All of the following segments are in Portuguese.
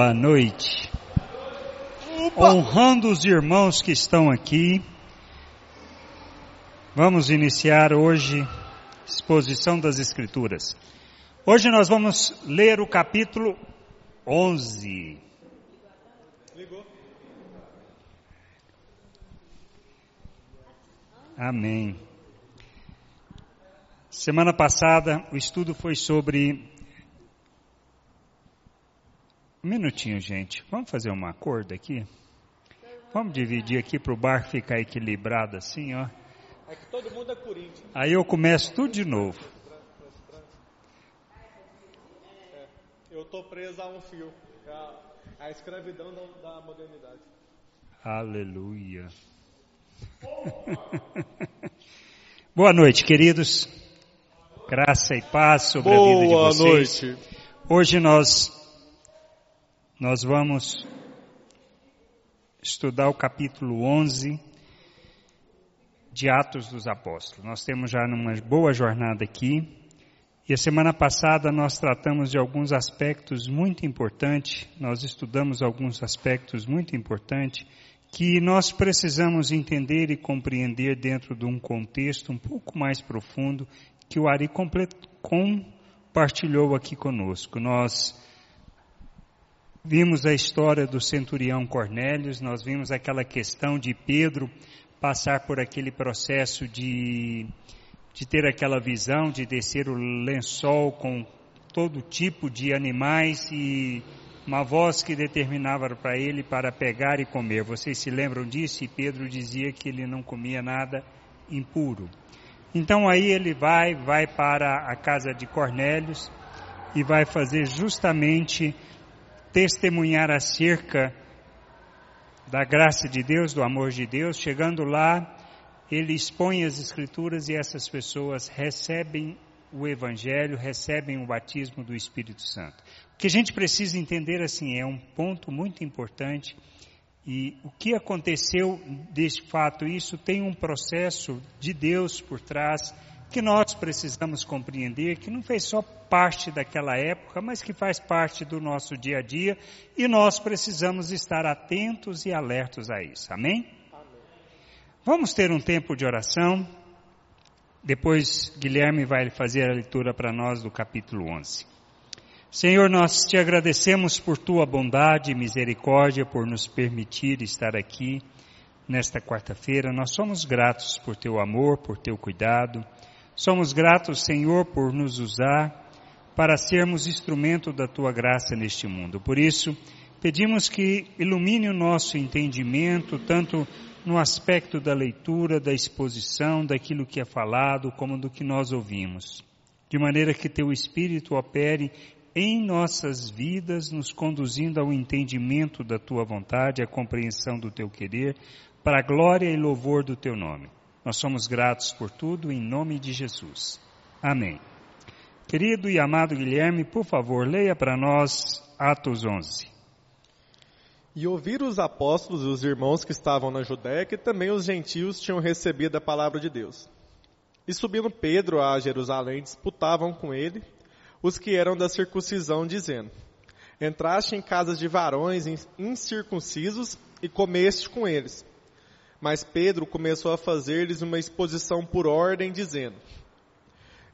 Boa noite. Honrando os irmãos que estão aqui, vamos iniciar hoje a exposição das Escrituras. Hoje nós vamos ler o capítulo 11. Amém. Semana passada o estudo foi sobre um minutinho, gente. Vamos fazer uma acordo aqui? Vamos dividir aqui para o bar ficar equilibrado assim, ó. É todo mundo é Corinthians. Aí eu começo tudo de novo. É, eu tô preso a um fio. A, a escravidão da, da modernidade. Aleluia. Boa noite, queridos. Graça e paz sobre Boa a vida de vocês. noite. Hoje nós nós vamos estudar o capítulo 11 de Atos dos Apóstolos. Nós temos já uma boa jornada aqui. E a semana passada nós tratamos de alguns aspectos muito importantes, nós estudamos alguns aspectos muito importantes que nós precisamos entender e compreender dentro de um contexto um pouco mais profundo que o Ari compartilhou aqui conosco. Nós Vimos a história do centurião Cornélios, nós vimos aquela questão de Pedro passar por aquele processo de, de ter aquela visão, de descer o lençol com todo tipo de animais e uma voz que determinava para ele para pegar e comer. Vocês se lembram disso? E Pedro dizia que ele não comia nada impuro. Então aí ele vai, vai para a casa de Cornélios e vai fazer justamente testemunhar acerca da graça de Deus, do amor de Deus. Chegando lá, ele expõe as Escrituras e essas pessoas recebem o Evangelho, recebem o batismo do Espírito Santo. O que a gente precisa entender assim é um ponto muito importante. E o que aconteceu deste fato, isso tem um processo de Deus por trás que nós precisamos compreender, que não fez só parte daquela época, mas que faz parte do nosso dia a dia e nós precisamos estar atentos e alertos a isso. Amém? Amém. Vamos ter um tempo de oração. Depois Guilherme vai fazer a leitura para nós do capítulo 11. Senhor, nós te agradecemos por tua bondade e misericórdia por nos permitir estar aqui nesta quarta-feira. Nós somos gratos por teu amor, por teu cuidado. Somos gratos, Senhor, por nos usar para sermos instrumento da tua graça neste mundo. Por isso, pedimos que ilumine o nosso entendimento, tanto no aspecto da leitura, da exposição, daquilo que é falado, como do que nós ouvimos. De maneira que teu Espírito opere em nossas vidas, nos conduzindo ao entendimento da tua vontade, à compreensão do teu querer, para a glória e louvor do teu nome. Nós somos gratos por tudo em nome de Jesus. Amém. Querido e amado Guilherme, por favor, leia para nós Atos 11. E ouviram os apóstolos e os irmãos que estavam na Judéia que também os gentios tinham recebido a palavra de Deus. E subindo Pedro a Jerusalém, disputavam com ele os que eram da circuncisão, dizendo: Entraste em casas de varões incircuncisos e comeste com eles. Mas Pedro começou a fazer-lhes uma exposição por ordem, dizendo: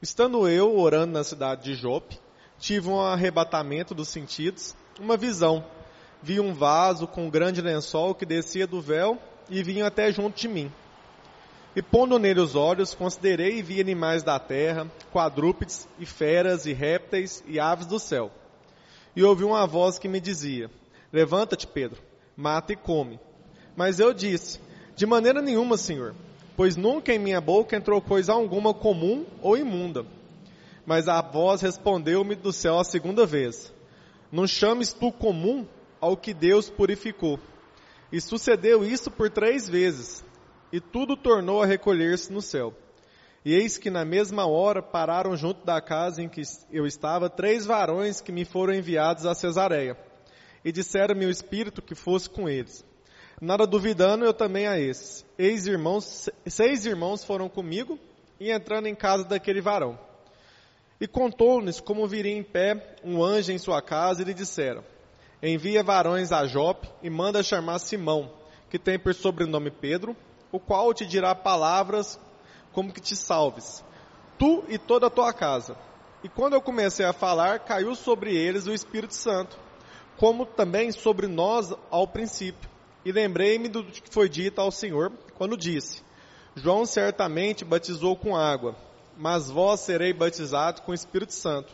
Estando eu orando na cidade de Jope, tive um arrebatamento dos sentidos, uma visão. Vi um vaso com um grande lençol que descia do véu e vinha até junto de mim. E pondo nele os olhos, considerei e vi animais da terra, quadrúpedes e feras e répteis e aves do céu. E ouvi uma voz que me dizia: Levanta-te, Pedro, mata e come. Mas eu disse: de maneira nenhuma, Senhor, pois nunca em minha boca entrou coisa alguma comum ou imunda. Mas a voz respondeu-me do céu a segunda vez: Não chames tu comum ao que Deus purificou. E sucedeu isso por três vezes, e tudo tornou a recolher-se no céu. E eis que na mesma hora pararam junto da casa em que eu estava três varões que me foram enviados a Cesareia. E disseram-me o Espírito que fosse com eles. Nada duvidando, eu também a esses. Eis irmãos, seis irmãos foram comigo e entrando em casa daquele varão. E contou-lhes como viria em pé um anjo em sua casa e lhe disseram: envia varões a Jope e manda chamar Simão, que tem por sobrenome Pedro, o qual te dirá palavras como que te salves, tu e toda a tua casa. E quando eu comecei a falar, caiu sobre eles o Espírito Santo, como também sobre nós ao princípio. E lembrei-me do que foi dito ao Senhor, quando disse: João certamente batizou com água, mas vós serei batizado com o Espírito Santo.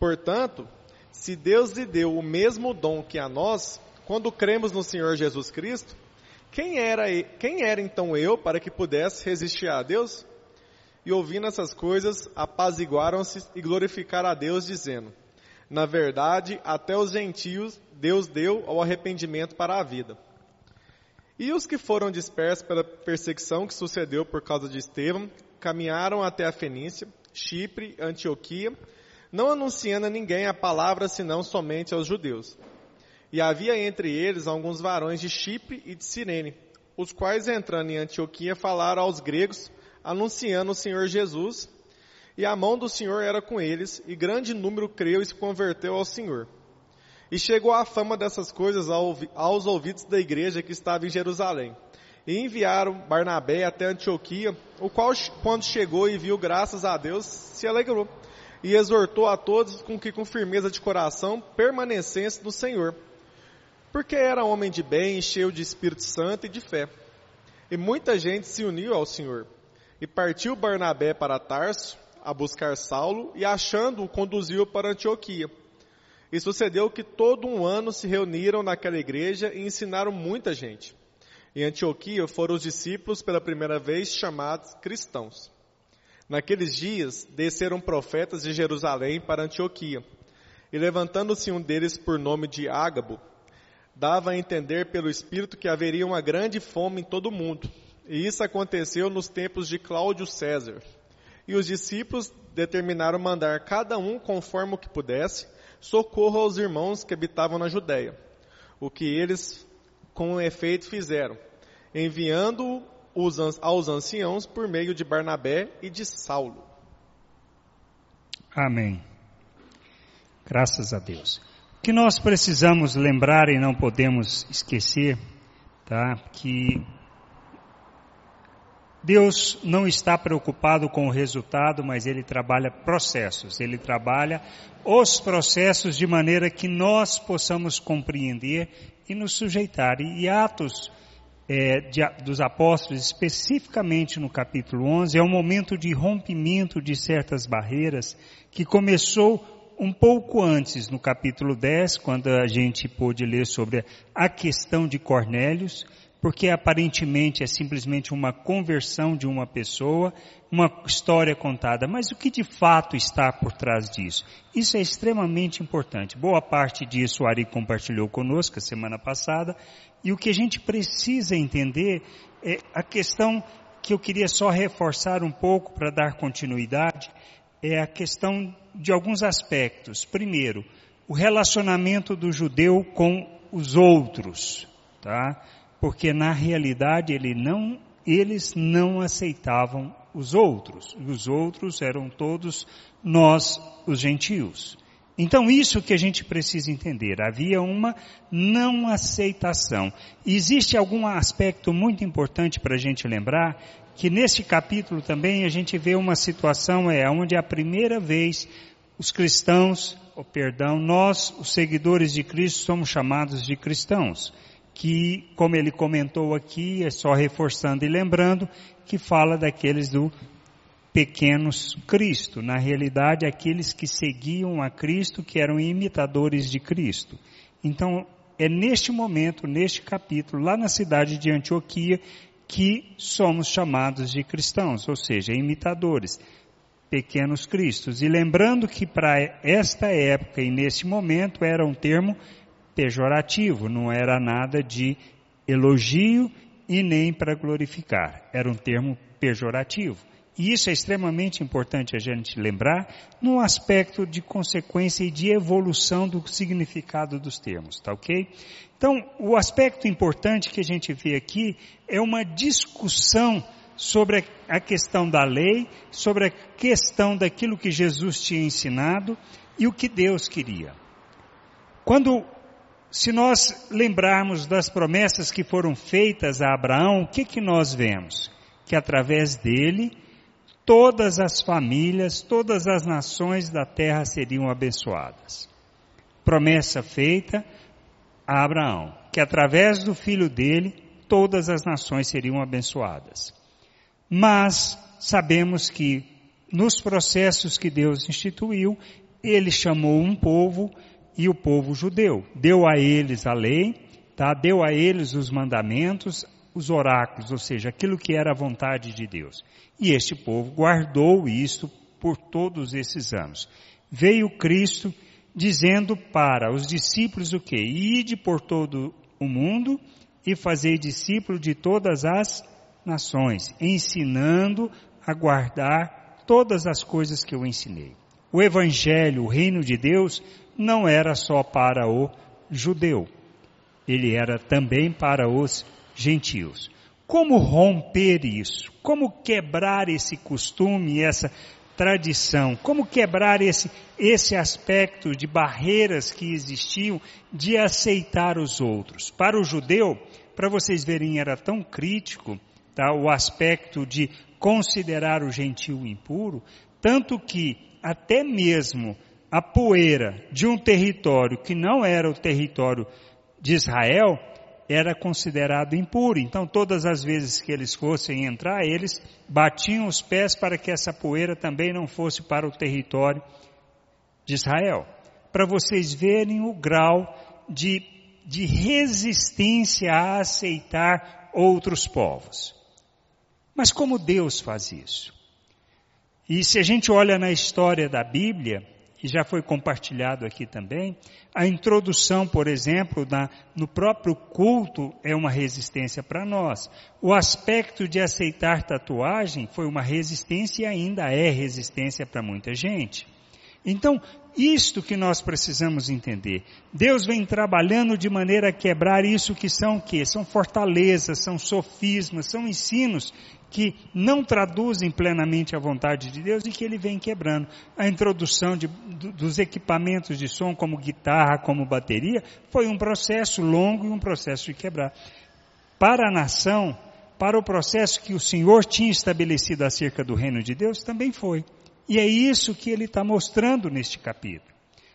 Portanto, se Deus lhe deu o mesmo dom que a nós, quando cremos no Senhor Jesus Cristo, quem era, quem era então eu para que pudesse resistir a Deus? E ouvindo essas coisas, apaziguaram-se e glorificaram a Deus, dizendo: Na verdade, até os gentios Deus deu ao arrependimento para a vida. E os que foram dispersos pela perseguição que sucedeu por causa de Estevão, caminharam até a Fenícia, Chipre, Antioquia, não anunciando a ninguém a palavra senão somente aos judeus. E havia entre eles alguns varões de Chipre e de Cirene, os quais entrando em Antioquia falaram aos gregos, anunciando o Senhor Jesus, e a mão do Senhor era com eles, e grande número creu e se converteu ao Senhor. E chegou a fama dessas coisas aos ouvidos da igreja que estava em Jerusalém. E enviaram Barnabé até Antioquia, o qual, quando chegou e viu graças a Deus, se alegrou. E exortou a todos com que com firmeza de coração permanecessem no Senhor porque era homem de bem, cheio de Espírito Santo e de fé. E muita gente se uniu ao Senhor. E partiu Barnabé para Tarso, a buscar Saulo, e achando-o, conduziu para Antioquia. E sucedeu que todo um ano se reuniram naquela igreja e ensinaram muita gente. Em Antioquia foram os discípulos pela primeira vez chamados cristãos. Naqueles dias desceram profetas de Jerusalém para Antioquia. E levantando-se um deles por nome de Ágabo, dava a entender pelo Espírito que haveria uma grande fome em todo o mundo. E isso aconteceu nos tempos de Cláudio César. E os discípulos determinaram mandar cada um, conforme o que pudesse, socorro aos irmãos que habitavam na Judéia. O que eles, com efeito, fizeram, enviando os aos anciãos por meio de Barnabé e de Saulo. Amém. Graças a Deus que nós precisamos lembrar e não podemos esquecer, tá? Que Deus não está preocupado com o resultado, mas Ele trabalha processos. Ele trabalha os processos de maneira que nós possamos compreender e nos sujeitar. E Atos é, de, dos Apóstolos, especificamente no capítulo 11, é um momento de rompimento de certas barreiras que começou um pouco antes, no capítulo 10, quando a gente pôde ler sobre a questão de Cornélios, porque aparentemente é simplesmente uma conversão de uma pessoa, uma história contada, mas o que de fato está por trás disso? Isso é extremamente importante. Boa parte disso o Ari compartilhou conosco a semana passada, e o que a gente precisa entender é a questão que eu queria só reforçar um pouco para dar continuidade, é a questão de alguns aspectos. Primeiro, o relacionamento do judeu com os outros, tá? Porque na realidade ele não, eles não aceitavam os outros. Os outros eram todos nós, os gentios. Então isso que a gente precisa entender. Havia uma não aceitação. Existe algum aspecto muito importante para a gente lembrar que neste capítulo também a gente vê uma situação é onde a primeira vez os cristãos, oh, perdão, nós, os seguidores de Cristo, somos chamados de cristãos, que, como ele comentou aqui, é só reforçando e lembrando, que fala daqueles do pequenos Cristo, na realidade aqueles que seguiam a Cristo, que eram imitadores de Cristo. Então, é neste momento, neste capítulo, lá na cidade de Antioquia, que somos chamados de cristãos, ou seja, imitadores, pequenos cristos. E lembrando que para esta época e nesse momento era um termo pejorativo, não era nada de elogio e nem para glorificar, era um termo pejorativo. E isso é extremamente importante a gente lembrar no aspecto de consequência e de evolução do significado dos termos, tá ok? Então, o aspecto importante que a gente vê aqui é uma discussão sobre a questão da lei, sobre a questão daquilo que Jesus tinha ensinado e o que Deus queria. Quando se nós lembrarmos das promessas que foram feitas a Abraão, o que, que nós vemos? Que através dele, todas as famílias, todas as nações da terra seriam abençoadas. Promessa feita a Abraão, que através do filho dele, todas as nações seriam abençoadas. Mas sabemos que nos processos que Deus instituiu, ele chamou um povo e o povo judeu. Deu a eles a lei, tá? deu a eles os mandamentos, os oráculos, ou seja, aquilo que era a vontade de Deus. E este povo guardou isto por todos esses anos. Veio Cristo dizendo para os discípulos o que? Ide por todo o mundo e fazei discípulo de todas as nações, ensinando a guardar todas as coisas que eu ensinei. O Evangelho, o reino de Deus, não era só para o judeu, ele era também para os gentios. Como romper isso? Como quebrar esse costume, essa tradição? Como quebrar esse, esse aspecto de barreiras que existiam de aceitar os outros? Para o judeu, para vocês verem, era tão crítico tá, o aspecto de considerar o gentio impuro, tanto que até mesmo a poeira de um território que não era o território de Israel era considerado impuro. Então, todas as vezes que eles fossem entrar, eles batiam os pés para que essa poeira também não fosse para o território de Israel. Para vocês verem o grau de, de resistência a aceitar outros povos. Mas como Deus faz isso? E se a gente olha na história da Bíblia, que já foi compartilhado aqui também, a introdução, por exemplo, na, no próprio culto é uma resistência para nós. O aspecto de aceitar tatuagem foi uma resistência e ainda é resistência para muita gente. Então, isto que nós precisamos entender. Deus vem trabalhando de maneira a quebrar isso que são o quê? São fortalezas, são sofismas, são ensinos que não traduzem plenamente a vontade de Deus e que ele vem quebrando. A introdução de, dos equipamentos de som, como guitarra, como bateria, foi um processo longo e um processo de quebrar. Para a nação, para o processo que o Senhor tinha estabelecido acerca do reino de Deus, também foi. E é isso que ele está mostrando neste capítulo.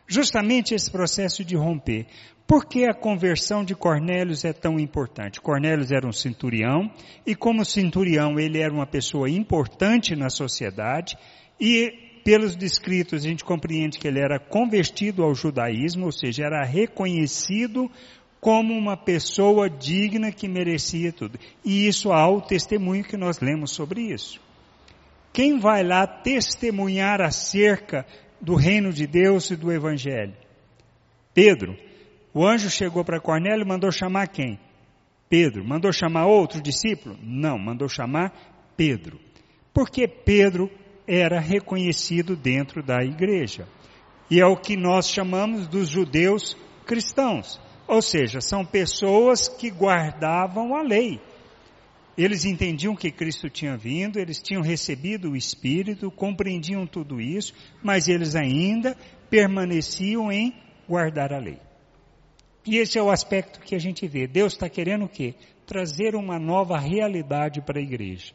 Justamente esse processo de romper. Por que a conversão de Cornélios é tão importante? Cornélios era um centurião, e como centurião ele era uma pessoa importante na sociedade, e pelos descritos a gente compreende que ele era convertido ao judaísmo, ou seja, era reconhecido como uma pessoa digna que merecia tudo. E isso há o testemunho que nós lemos sobre isso. Quem vai lá testemunhar acerca do reino de Deus e do evangelho? Pedro. O anjo chegou para Cornélio e mandou chamar quem? Pedro. Mandou chamar outro discípulo? Não, mandou chamar Pedro. Porque Pedro era reconhecido dentro da igreja. E é o que nós chamamos dos judeus cristãos. Ou seja, são pessoas que guardavam a lei. Eles entendiam que Cristo tinha vindo, eles tinham recebido o Espírito, compreendiam tudo isso, mas eles ainda permaneciam em guardar a lei. E esse é o aspecto que a gente vê. Deus está querendo o quê? Trazer uma nova realidade para a igreja.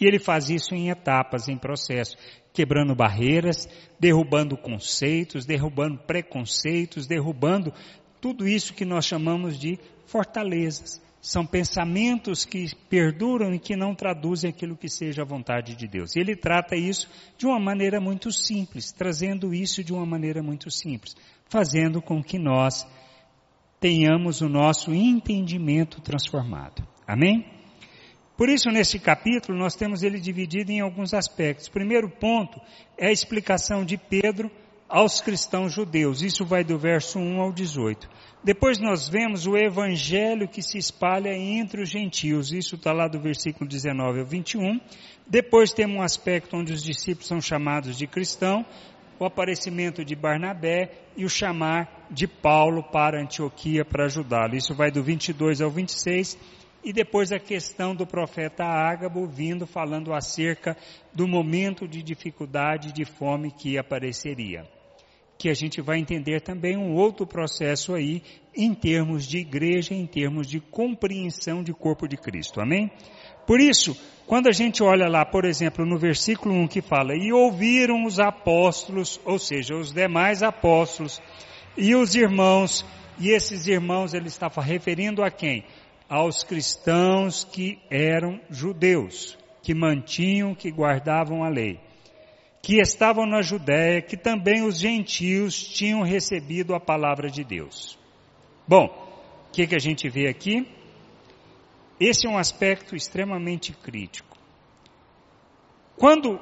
E ele faz isso em etapas, em processo, quebrando barreiras, derrubando conceitos, derrubando preconceitos, derrubando tudo isso que nós chamamos de fortalezas. São pensamentos que perduram e que não traduzem aquilo que seja a vontade de Deus. E ele trata isso de uma maneira muito simples, trazendo isso de uma maneira muito simples, fazendo com que nós tenhamos o nosso entendimento transformado. Amém? Por isso, nesse capítulo, nós temos ele dividido em alguns aspectos. O primeiro ponto é a explicação de Pedro aos cristãos judeus. Isso vai do verso 1 ao 18. Depois nós vemos o evangelho que se espalha entre os gentios. Isso está lá do versículo 19 ao 21. Depois temos um aspecto onde os discípulos são chamados de cristão o aparecimento de Barnabé e o chamar de Paulo para Antioquia para ajudá-lo. Isso vai do 22 ao 26 e depois a questão do profeta Ágabo vindo falando acerca do momento de dificuldade e de fome que apareceria. Porque a gente vai entender também um outro processo aí em termos de igreja, em termos de compreensão de corpo de Cristo. Amém? Por isso, quando a gente olha lá, por exemplo, no versículo 1 que fala, e ouviram os apóstolos, ou seja, os demais apóstolos, e os irmãos, e esses irmãos ele estava referindo a quem? Aos cristãos que eram judeus, que mantinham, que guardavam a lei, que estavam na Judéia, que também os gentios tinham recebido a palavra de Deus. Bom, o que, que a gente vê aqui? Esse é um aspecto extremamente crítico. Quando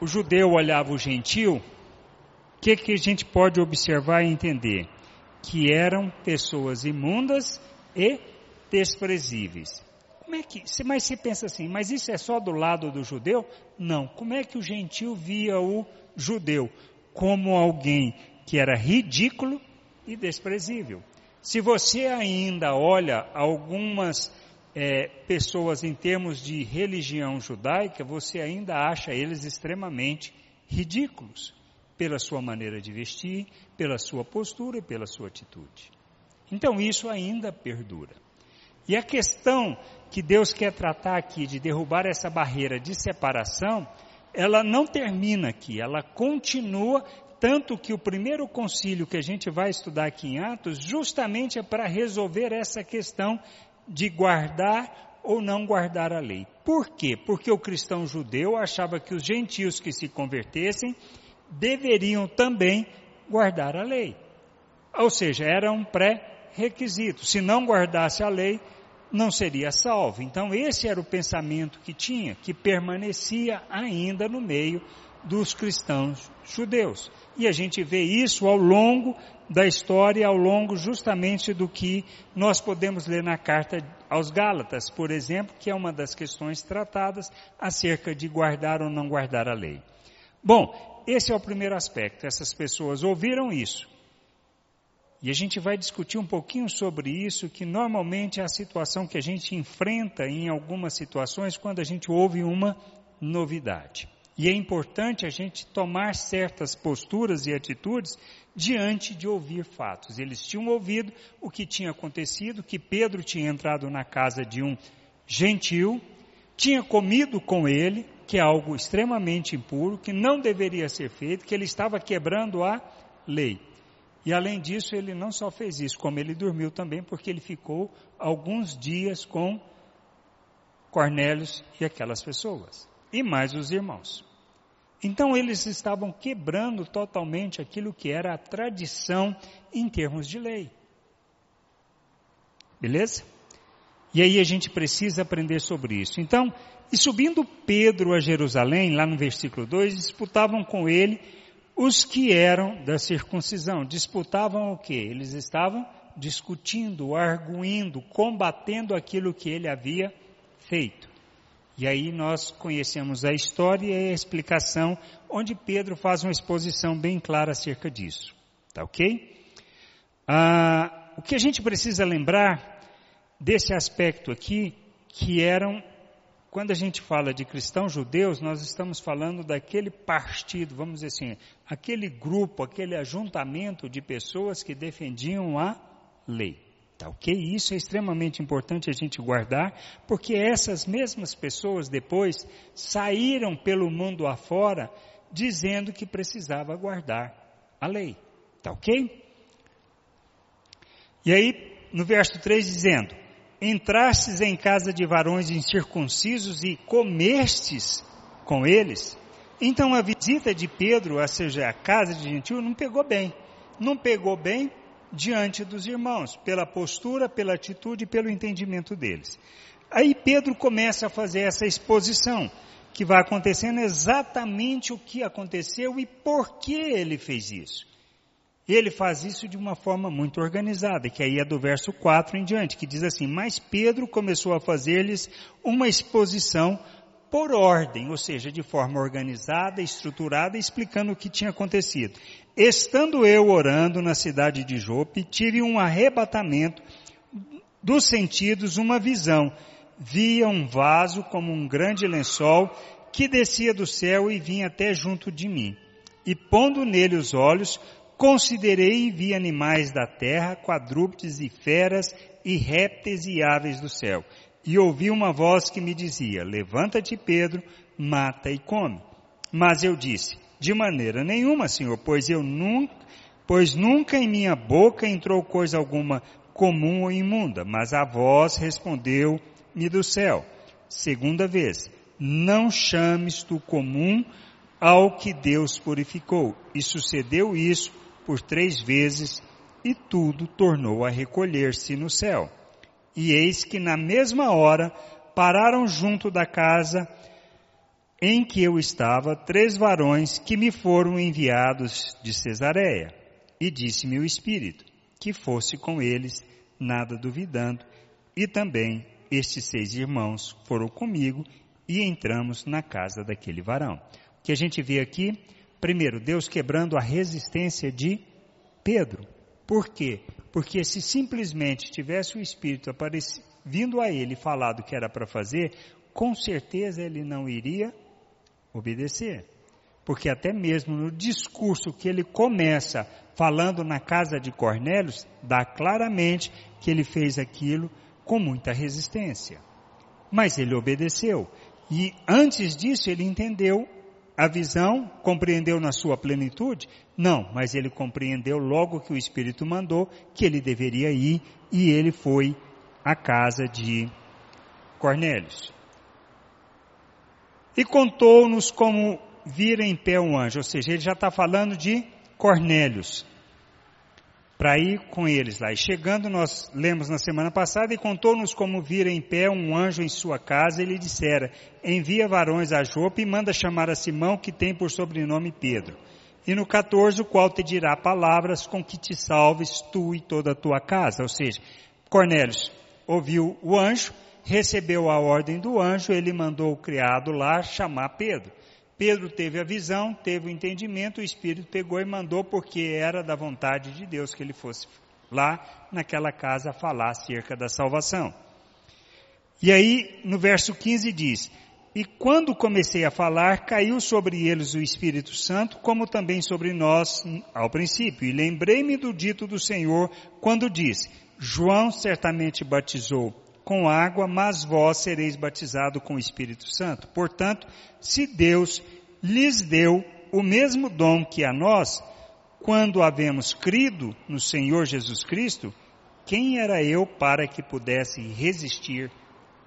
o judeu olhava o gentil, o que, que a gente pode observar e entender? Que eram pessoas imundas e desprezíveis. Como é que, mas você pensa assim, mas isso é só do lado do judeu? Não. Como é que o gentil via o judeu? Como alguém que era ridículo e desprezível. Se você ainda olha algumas é, pessoas em termos de religião judaica, você ainda acha eles extremamente ridículos pela sua maneira de vestir, pela sua postura e pela sua atitude. Então isso ainda perdura. E a questão que Deus quer tratar aqui de derrubar essa barreira de separação, ela não termina aqui, ela continua tanto que o primeiro concílio que a gente vai estudar aqui em Atos, justamente é para resolver essa questão de guardar ou não guardar a lei. Por quê? Porque o cristão judeu achava que os gentios que se convertessem deveriam também guardar a lei. Ou seja, era um pré-requisito. Se não guardasse a lei, não seria salvo. Então, esse era o pensamento que tinha, que permanecia ainda no meio dos cristãos judeus. E a gente vê isso ao longo da história, ao longo justamente do que nós podemos ler na carta aos Gálatas, por exemplo, que é uma das questões tratadas acerca de guardar ou não guardar a lei. Bom, esse é o primeiro aspecto. Essas pessoas ouviram isso. E a gente vai discutir um pouquinho sobre isso, que normalmente é a situação que a gente enfrenta em algumas situações quando a gente ouve uma novidade. E é importante a gente tomar certas posturas e atitudes diante de ouvir fatos. Eles tinham ouvido o que tinha acontecido, que Pedro tinha entrado na casa de um gentil, tinha comido com ele, que é algo extremamente impuro, que não deveria ser feito, que ele estava quebrando a lei. E além disso, ele não só fez isso, como ele dormiu também, porque ele ficou alguns dias com Cornélios e aquelas pessoas e mais os irmãos. Então eles estavam quebrando totalmente aquilo que era a tradição em termos de lei. Beleza? E aí a gente precisa aprender sobre isso. Então, e subindo Pedro a Jerusalém, lá no versículo 2, disputavam com ele os que eram da circuncisão. Disputavam o quê? Eles estavam discutindo, arguindo, combatendo aquilo que ele havia feito. E aí nós conhecemos a história e a explicação, onde Pedro faz uma exposição bem clara acerca disso. Tá ok? Ah, o que a gente precisa lembrar desse aspecto aqui, que eram, quando a gente fala de cristãos judeus, nós estamos falando daquele partido, vamos dizer assim, aquele grupo, aquele ajuntamento de pessoas que defendiam a lei. Tá ok? Isso é extremamente importante a gente guardar, porque essas mesmas pessoas depois saíram pelo mundo afora dizendo que precisava guardar a lei. Tá ok? E aí, no verso 3 dizendo, entrastes em casa de varões incircuncisos e comestes com eles, então a visita de Pedro, ou seja, a casa de gentil, não pegou bem. Não pegou bem diante dos irmãos, pela postura, pela atitude e pelo entendimento deles. Aí Pedro começa a fazer essa exposição, que vai acontecendo exatamente o que aconteceu e por que ele fez isso. Ele faz isso de uma forma muito organizada, que aí é do verso 4 em diante, que diz assim, mas Pedro começou a fazer-lhes uma exposição por ordem, ou seja, de forma organizada, estruturada, explicando o que tinha acontecido. Estando eu orando na cidade de Jope, tive um arrebatamento dos sentidos, uma visão. Via um vaso como um grande lençol que descia do céu e vinha até junto de mim. E pondo nele os olhos, considerei e vi animais da terra, quadrúpedes e feras, e répteis e aves do céu. E ouvi uma voz que me dizia, levanta-te Pedro, mata e come. Mas eu disse, de maneira nenhuma, Senhor, pois eu nunca, pois nunca em minha boca entrou coisa alguma comum ou imunda, mas a voz respondeu-me do céu. Segunda vez, não chames tu comum ao que Deus purificou. E sucedeu isso por três vezes, e tudo tornou a recolher-se no céu. E eis que na mesma hora pararam junto da casa em que eu estava três varões que me foram enviados de Cesareia. E disse-me o Espírito que fosse com eles, nada duvidando, e também estes seis irmãos foram comigo e entramos na casa daquele varão. O que a gente vê aqui, primeiro, Deus quebrando a resistência de Pedro. Por quê? Porque se simplesmente tivesse o Espírito vindo a ele falado o que era para fazer, com certeza ele não iria obedecer. Porque até mesmo no discurso que ele começa falando na casa de Cornélios, dá claramente que ele fez aquilo com muita resistência. Mas ele obedeceu. E antes disso ele entendeu a visão, compreendeu na sua plenitude? Não, mas ele compreendeu logo que o Espírito mandou que ele deveria ir e ele foi à casa de Cornélios. E contou-nos como vira em pé um anjo, ou seja, ele já está falando de Cornélios, para ir com eles lá. E chegando, nós lemos na semana passada, e contou-nos como vira em pé um anjo em sua casa, e lhe dissera, envia varões a Jope e manda chamar a Simão, que tem por sobrenome Pedro. E no 14, o qual te dirá palavras com que te salves tu e toda a tua casa. Ou seja, Cornélios ouviu o anjo, recebeu a ordem do anjo, ele mandou o criado lá chamar Pedro. Pedro teve a visão, teve o entendimento, o Espírito pegou e mandou porque era da vontade de Deus que ele fosse lá naquela casa falar acerca da salvação. E aí, no verso 15 diz: E quando comecei a falar, caiu sobre eles o Espírito Santo, como também sobre nós ao princípio. E lembrei-me do dito do Senhor, quando disse: João certamente batizou com água, mas vós sereis batizado com o Espírito Santo. Portanto, se Deus lhes deu o mesmo dom que a nós, quando havemos crido no Senhor Jesus Cristo, quem era eu para que pudesse resistir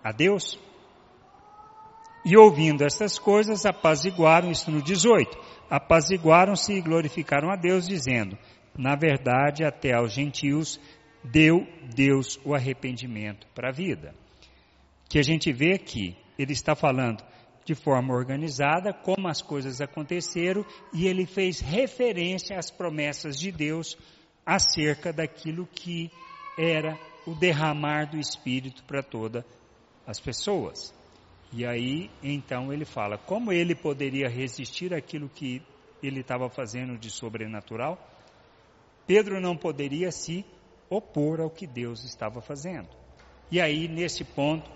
a Deus? E ouvindo estas coisas, apaziguaram, isso no 18, apaziguaram-se e glorificaram a Deus, dizendo, na verdade, até aos gentios deu Deus o arrependimento para a vida. Que a gente vê aqui, ele está falando de forma organizada como as coisas aconteceram e ele fez referência às promessas de Deus acerca daquilo que era o derramar do Espírito para todas as pessoas. E aí, então, ele fala como ele poderia resistir àquilo que ele estava fazendo de sobrenatural. Pedro não poderia se opor ao que Deus estava fazendo. E aí, nesse ponto,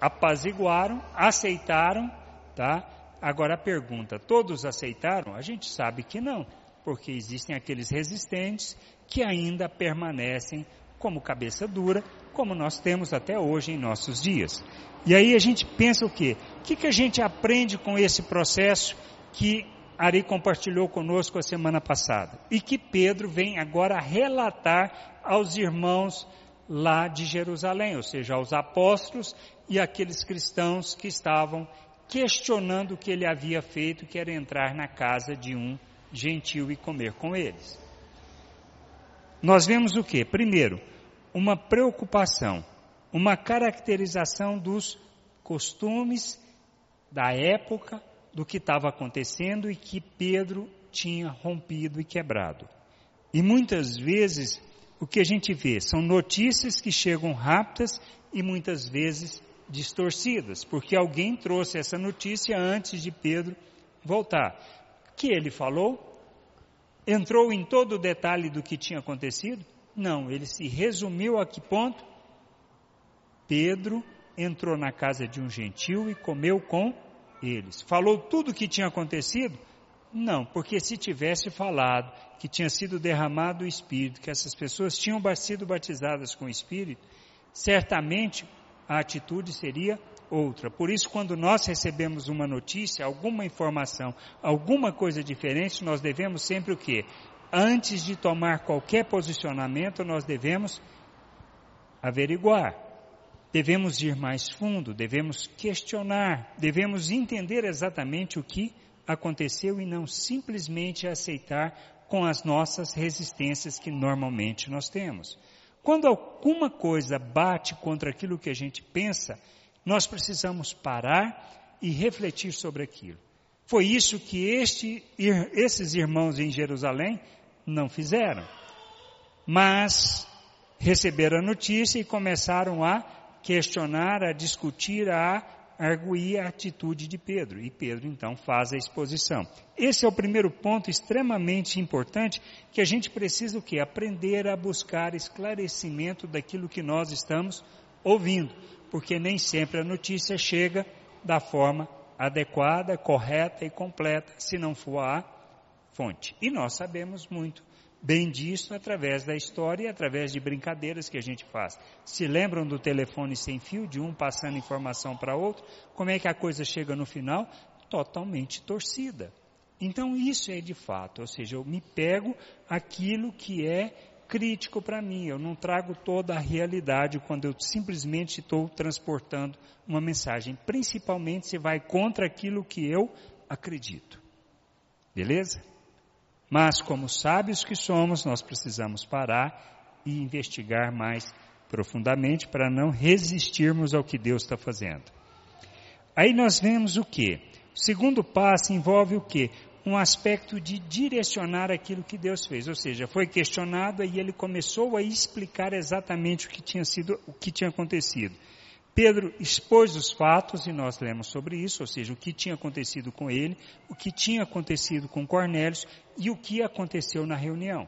apaziguaram, aceitaram, tá? Agora a pergunta, todos aceitaram? A gente sabe que não, porque existem aqueles resistentes que ainda permanecem como cabeça dura, como nós temos até hoje em nossos dias. E aí a gente pensa o quê? O que, que a gente aprende com esse processo que Ari compartilhou conosco a semana passada e que Pedro vem agora relatar aos irmãos lá de Jerusalém, ou seja, aos apóstolos e aqueles cristãos que estavam questionando o que ele havia feito, que era entrar na casa de um gentil e comer com eles. Nós vemos o que? Primeiro, uma preocupação, uma caracterização dos costumes da época do que estava acontecendo e que Pedro tinha rompido e quebrado. E muitas vezes o que a gente vê são notícias que chegam rápidas e muitas vezes distorcidas, porque alguém trouxe essa notícia antes de Pedro voltar. Que ele falou? Entrou em todo o detalhe do que tinha acontecido? Não, ele se resumiu a que ponto? Pedro entrou na casa de um gentil e comeu com eles. Falou tudo o que tinha acontecido? Não, porque se tivesse falado que tinha sido derramado o Espírito, que essas pessoas tinham sido batizadas com o Espírito, certamente a atitude seria outra. Por isso, quando nós recebemos uma notícia, alguma informação, alguma coisa diferente, nós devemos sempre o quê? Antes de tomar qualquer posicionamento, nós devemos averiguar. Devemos ir mais fundo, devemos questionar, devemos entender exatamente o que aconteceu e não simplesmente aceitar com as nossas resistências que normalmente nós temos. Quando alguma coisa bate contra aquilo que a gente pensa, nós precisamos parar e refletir sobre aquilo. Foi isso que este, esses irmãos em Jerusalém não fizeram. Mas receberam a notícia e começaram a questionar, a discutir, a arguir a atitude de Pedro. E Pedro então faz a exposição. Esse é o primeiro ponto extremamente importante que a gente precisa o quê? Aprender a buscar esclarecimento daquilo que nós estamos ouvindo, porque nem sempre a notícia chega da forma adequada, correta e completa, se não for a fonte. E nós sabemos muito bem disso através da história e através de brincadeiras que a gente faz. Se lembram do telefone sem fio, de um passando informação para outro? Como é que a coisa chega no final? Totalmente torcida. Então isso é de fato, ou seja, eu me pego aquilo que é crítico para mim, eu não trago toda a realidade quando eu simplesmente estou transportando uma mensagem, principalmente se vai contra aquilo que eu acredito. Beleza? Mas, como sábios que somos, nós precisamos parar e investigar mais profundamente para não resistirmos ao que Deus está fazendo. Aí nós vemos o que? O segundo passo envolve o que? Um aspecto de direcionar aquilo que Deus fez. Ou seja, foi questionado e ele começou a explicar exatamente o que tinha sido, o que tinha acontecido. Pedro expôs os fatos e nós lemos sobre isso, ou seja, o que tinha acontecido com ele, o que tinha acontecido com Cornélios e o que aconteceu na reunião.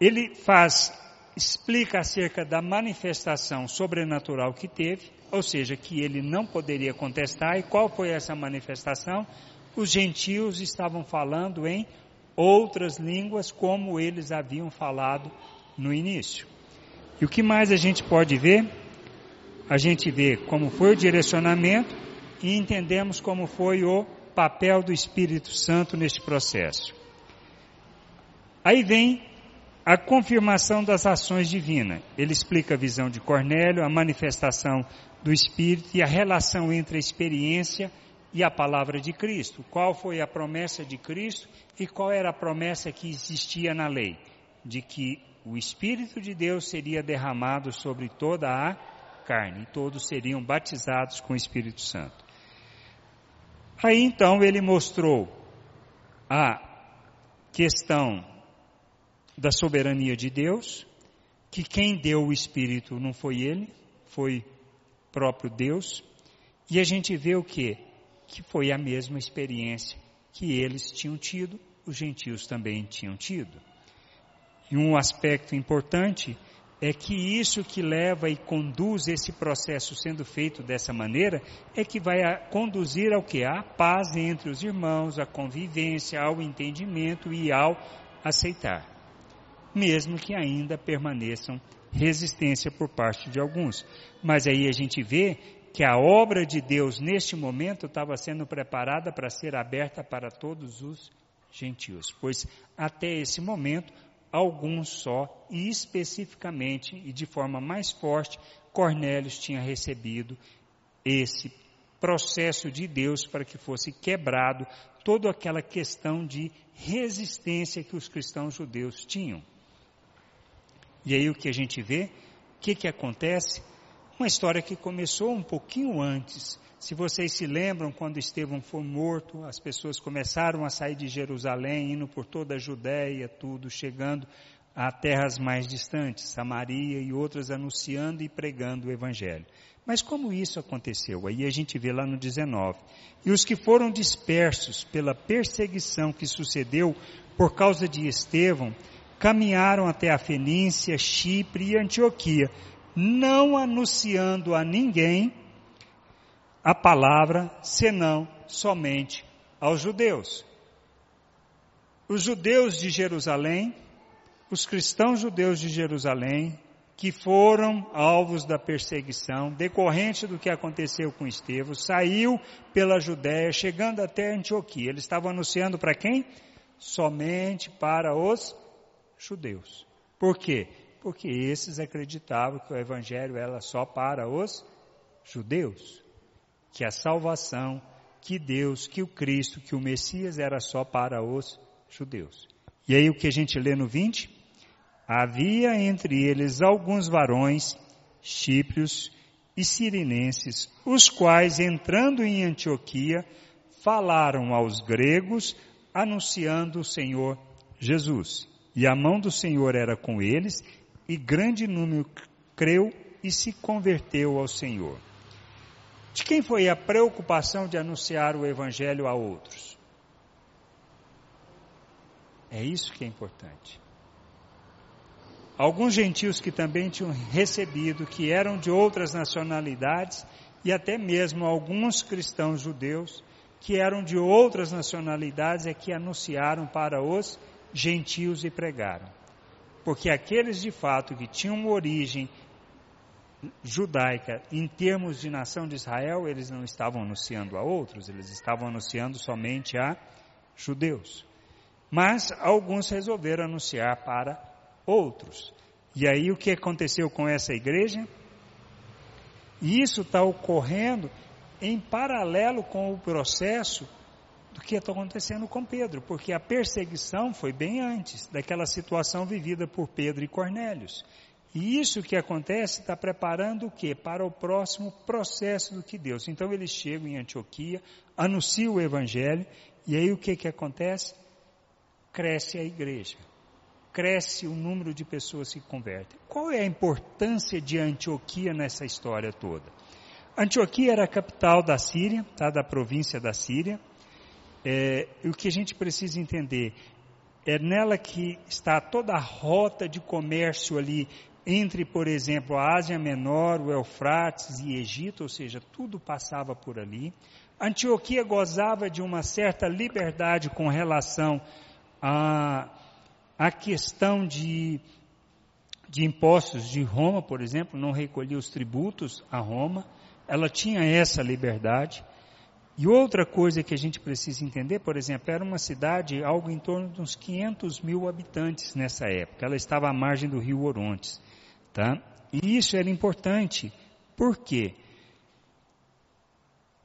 Ele faz, explica acerca da manifestação sobrenatural que teve, ou seja, que ele não poderia contestar. E qual foi essa manifestação? Os gentios estavam falando em outras línguas como eles haviam falado no início. E o que mais a gente pode ver? A gente vê como foi o direcionamento e entendemos como foi o papel do Espírito Santo neste processo. Aí vem a confirmação das ações divinas. Ele explica a visão de Cornélio, a manifestação do Espírito e a relação entre a experiência e a palavra de Cristo. Qual foi a promessa de Cristo e qual era a promessa que existia na lei? De que o Espírito de Deus seria derramado sobre toda a carne, e todos seriam batizados com o Espírito Santo. Aí então ele mostrou a questão da soberania de Deus, que quem deu o Espírito não foi ele, foi próprio Deus, e a gente vê o que? Que foi a mesma experiência que eles tinham tido, os gentios também tinham tido. E um aspecto importante é que isso que leva e conduz esse processo sendo feito dessa maneira é que vai conduzir ao que? A paz entre os irmãos, a convivência, ao entendimento e ao aceitar. Mesmo que ainda permaneçam resistência por parte de alguns. Mas aí a gente vê que a obra de Deus neste momento estava sendo preparada para ser aberta para todos os gentios, pois até esse momento alguns só, e especificamente e de forma mais forte, Cornélios tinha recebido esse processo de Deus para que fosse quebrado toda aquela questão de resistência que os cristãos judeus tinham. E aí o que a gente vê? O que, que acontece? Uma história que começou um pouquinho antes, se vocês se lembram, quando Estevão foi morto, as pessoas começaram a sair de Jerusalém, indo por toda a Judéia, tudo, chegando a terras mais distantes, Samaria e outras, anunciando e pregando o Evangelho. Mas como isso aconteceu? Aí a gente vê lá no 19. E os que foram dispersos pela perseguição que sucedeu por causa de Estevão, caminharam até a Fenícia, Chipre e Antioquia, não anunciando a ninguém a palavra, senão somente aos judeus. Os judeus de Jerusalém, os cristãos judeus de Jerusalém, que foram alvos da perseguição decorrente do que aconteceu com Estevão, saiu pela Judéia, chegando até Antioquia. Eles estavam anunciando para quem? Somente para os judeus. Por quê? Porque esses acreditavam que o evangelho era só para os judeus, que a salvação, que Deus, que o Cristo, que o Messias era só para os judeus. E aí o que a gente lê no 20? Havia entre eles alguns varões, chíprios e sirinenses, os quais, entrando em Antioquia, falaram aos gregos, anunciando o Senhor Jesus. E a mão do Senhor era com eles, e grande número creu e se converteu ao Senhor. De quem foi a preocupação de anunciar o Evangelho a outros? É isso que é importante alguns gentios que também tinham recebido, que eram de outras nacionalidades, e até mesmo alguns cristãos judeus, que eram de outras nacionalidades, é que anunciaram para os gentios e pregaram. Porque aqueles de fato que tinham origem judaica em termos de nação de Israel, eles não estavam anunciando a outros, eles estavam anunciando somente a judeus. Mas alguns resolveram anunciar para outros. E aí o que aconteceu com essa igreja? E isso está ocorrendo em paralelo com o processo do que está acontecendo com Pedro, porque a perseguição foi bem antes daquela situação vivida por Pedro e Cornélios. E isso que acontece está preparando o que? Para o próximo processo do que Deus. Então eles chegam em Antioquia, anunciam o Evangelho, e aí o que, que acontece? Cresce a igreja cresce o número de pessoas que convertem. Qual é a importância de Antioquia nessa história toda? Antioquia era a capital da Síria, tá, da província da Síria. É, o que a gente precisa entender é nela que está toda a rota de comércio ali entre, por exemplo, a Ásia Menor, o Eufrates e Egito, ou seja, tudo passava por ali. Antioquia gozava de uma certa liberdade com relação a a questão de, de impostos de Roma, por exemplo, não recolhia os tributos a Roma, ela tinha essa liberdade. E outra coisa que a gente precisa entender, por exemplo, era uma cidade algo em torno de uns 500 mil habitantes nessa época. Ela estava à margem do rio Orontes, tá? E isso era importante. Por quê?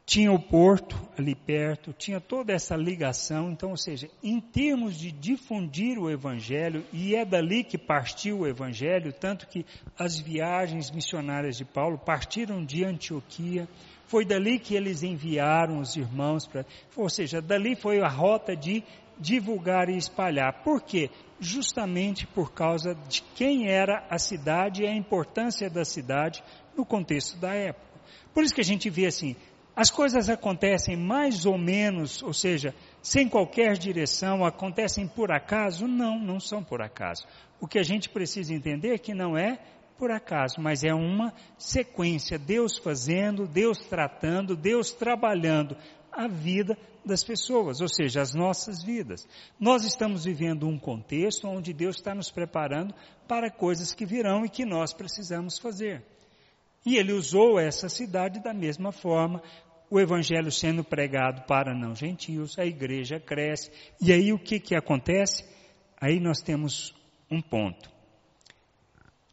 tinha o porto ali perto, tinha toda essa ligação, então, ou seja, em termos de difundir o evangelho, e é dali que partiu o evangelho, tanto que as viagens missionárias de Paulo partiram de Antioquia, foi dali que eles enviaram os irmãos para, ou seja, dali foi a rota de divulgar e espalhar. Por quê? Justamente por causa de quem era a cidade e a importância da cidade no contexto da época. Por isso que a gente vê assim, as coisas acontecem mais ou menos, ou seja, sem qualquer direção, acontecem por acaso? Não, não são por acaso. O que a gente precisa entender é que não é por acaso, mas é uma sequência, Deus fazendo, Deus tratando, Deus trabalhando a vida das pessoas, ou seja, as nossas vidas. Nós estamos vivendo um contexto onde Deus está nos preparando para coisas que virão e que nós precisamos fazer. E ele usou essa cidade da mesma forma o evangelho sendo pregado para não gentios, a igreja cresce. E aí o que que acontece? Aí nós temos um ponto.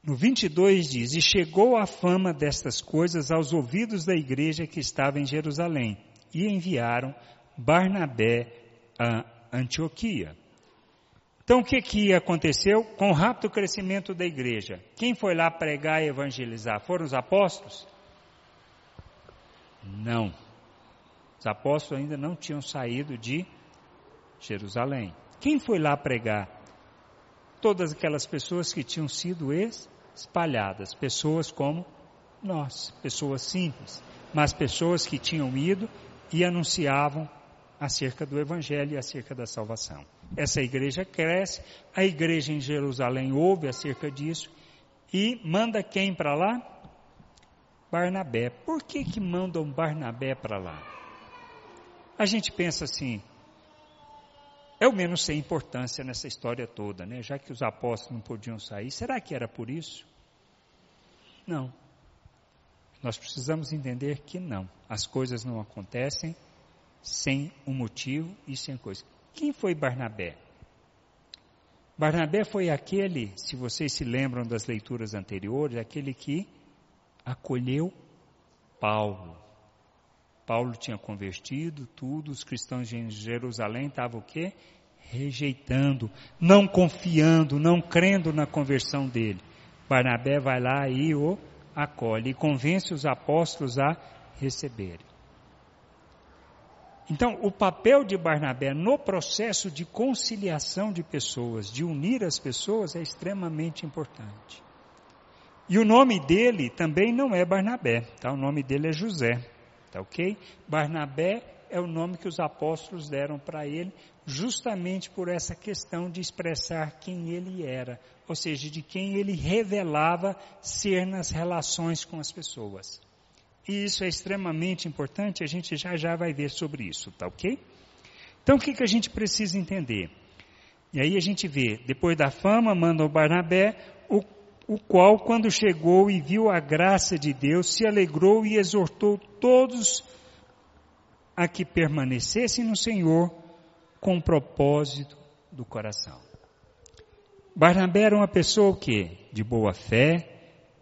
No 22 diz: E chegou a fama destas coisas aos ouvidos da igreja que estava em Jerusalém, e enviaram Barnabé a Antioquia. Então o que que aconteceu com o rápido crescimento da igreja? Quem foi lá pregar e evangelizar? Foram os apóstolos? Não. Os apóstolos ainda não tinham saído de Jerusalém. Quem foi lá pregar? Todas aquelas pessoas que tinham sido espalhadas, pessoas como nós, pessoas simples, mas pessoas que tinham ido e anunciavam acerca do Evangelho e acerca da salvação. Essa igreja cresce, a igreja em Jerusalém ouve acerca disso e manda quem para lá? Barnabé. Por que que mandam Barnabé para lá? A gente pensa assim, o menos sem importância nessa história toda, né? Já que os apóstolos não podiam sair, será que era por isso? Não. Nós precisamos entender que não. As coisas não acontecem sem um motivo e sem coisa. Quem foi Barnabé? Barnabé foi aquele, se vocês se lembram das leituras anteriores, aquele que acolheu Paulo. Paulo tinha convertido tudo, os cristãos em Jerusalém estavam o quê? Rejeitando, não confiando, não crendo na conversão dele. Barnabé vai lá e o acolhe e convence os apóstolos a receberem. Então, o papel de Barnabé no processo de conciliação de pessoas, de unir as pessoas, é extremamente importante. E o nome dele também não é Barnabé, tá? O nome dele é José, tá ok? Barnabé é o nome que os apóstolos deram para ele, justamente por essa questão de expressar quem ele era, ou seja, de quem ele revelava ser nas relações com as pessoas. E isso é extremamente importante, a gente já já vai ver sobre isso, tá ok? Então o que, que a gente precisa entender? E aí a gente vê, depois da fama, manda o Barnabé, o, qual, quando chegou e viu a graça de Deus, se alegrou e exortou todos a que permanecessem no Senhor com propósito do coração. Barnabé era uma pessoa o quê? De boa fé,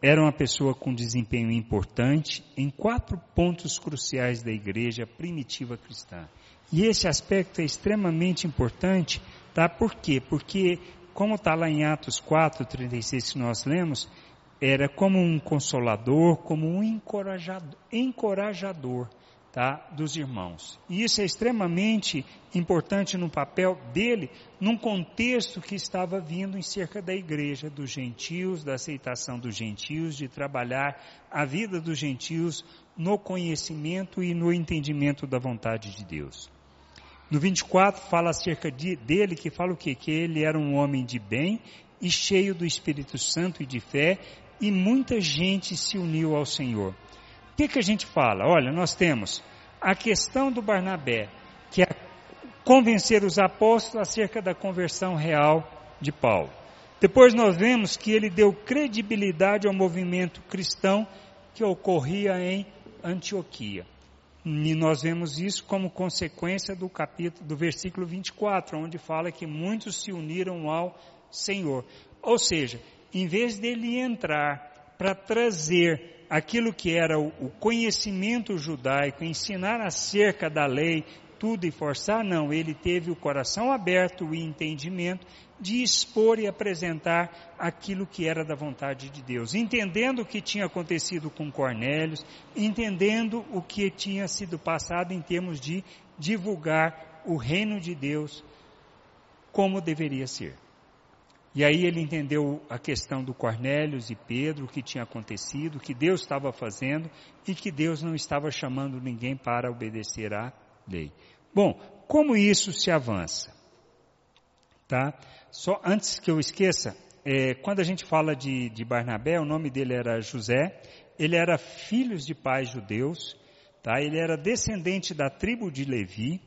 era uma pessoa com desempenho importante em quatro pontos cruciais da igreja primitiva cristã. E esse aspecto é extremamente importante, tá? Por quê? Porque, como está lá em Atos 4, 36 que nós lemos, era como um consolador, como um encorajador, encorajador tá, dos irmãos. E isso é extremamente importante no papel dele, num contexto que estava vindo em cerca da igreja, dos gentios, da aceitação dos gentios, de trabalhar a vida dos gentios no conhecimento e no entendimento da vontade de Deus. No 24 fala acerca de, dele, que fala o quê? Que ele era um homem de bem e cheio do Espírito Santo e de fé, e muita gente se uniu ao Senhor que, que a gente fala? Olha, nós temos a questão do Barnabé, que é convencer os apóstolos acerca da conversão real de Paulo. Depois nós vemos que ele deu credibilidade ao movimento cristão que ocorria em Antioquia. E nós vemos isso como consequência do capítulo, do versículo 24, onde fala que muitos se uniram ao Senhor. Ou seja, em vez dele entrar para trazer aquilo que era o conhecimento judaico, ensinar acerca da lei, tudo e forçar, não, ele teve o coração aberto e entendimento de expor e apresentar aquilo que era da vontade de Deus, entendendo o que tinha acontecido com Cornélios, entendendo o que tinha sido passado em termos de divulgar o reino de Deus como deveria ser. E aí ele entendeu a questão do Cornélios e Pedro, o que tinha acontecido, o que Deus estava fazendo e que Deus não estava chamando ninguém para obedecer à lei. Bom, como isso se avança? Tá? Só antes que eu esqueça, é, quando a gente fala de, de Barnabé, o nome dele era José, ele era filho de pais judeus, tá? ele era descendente da tribo de Levi,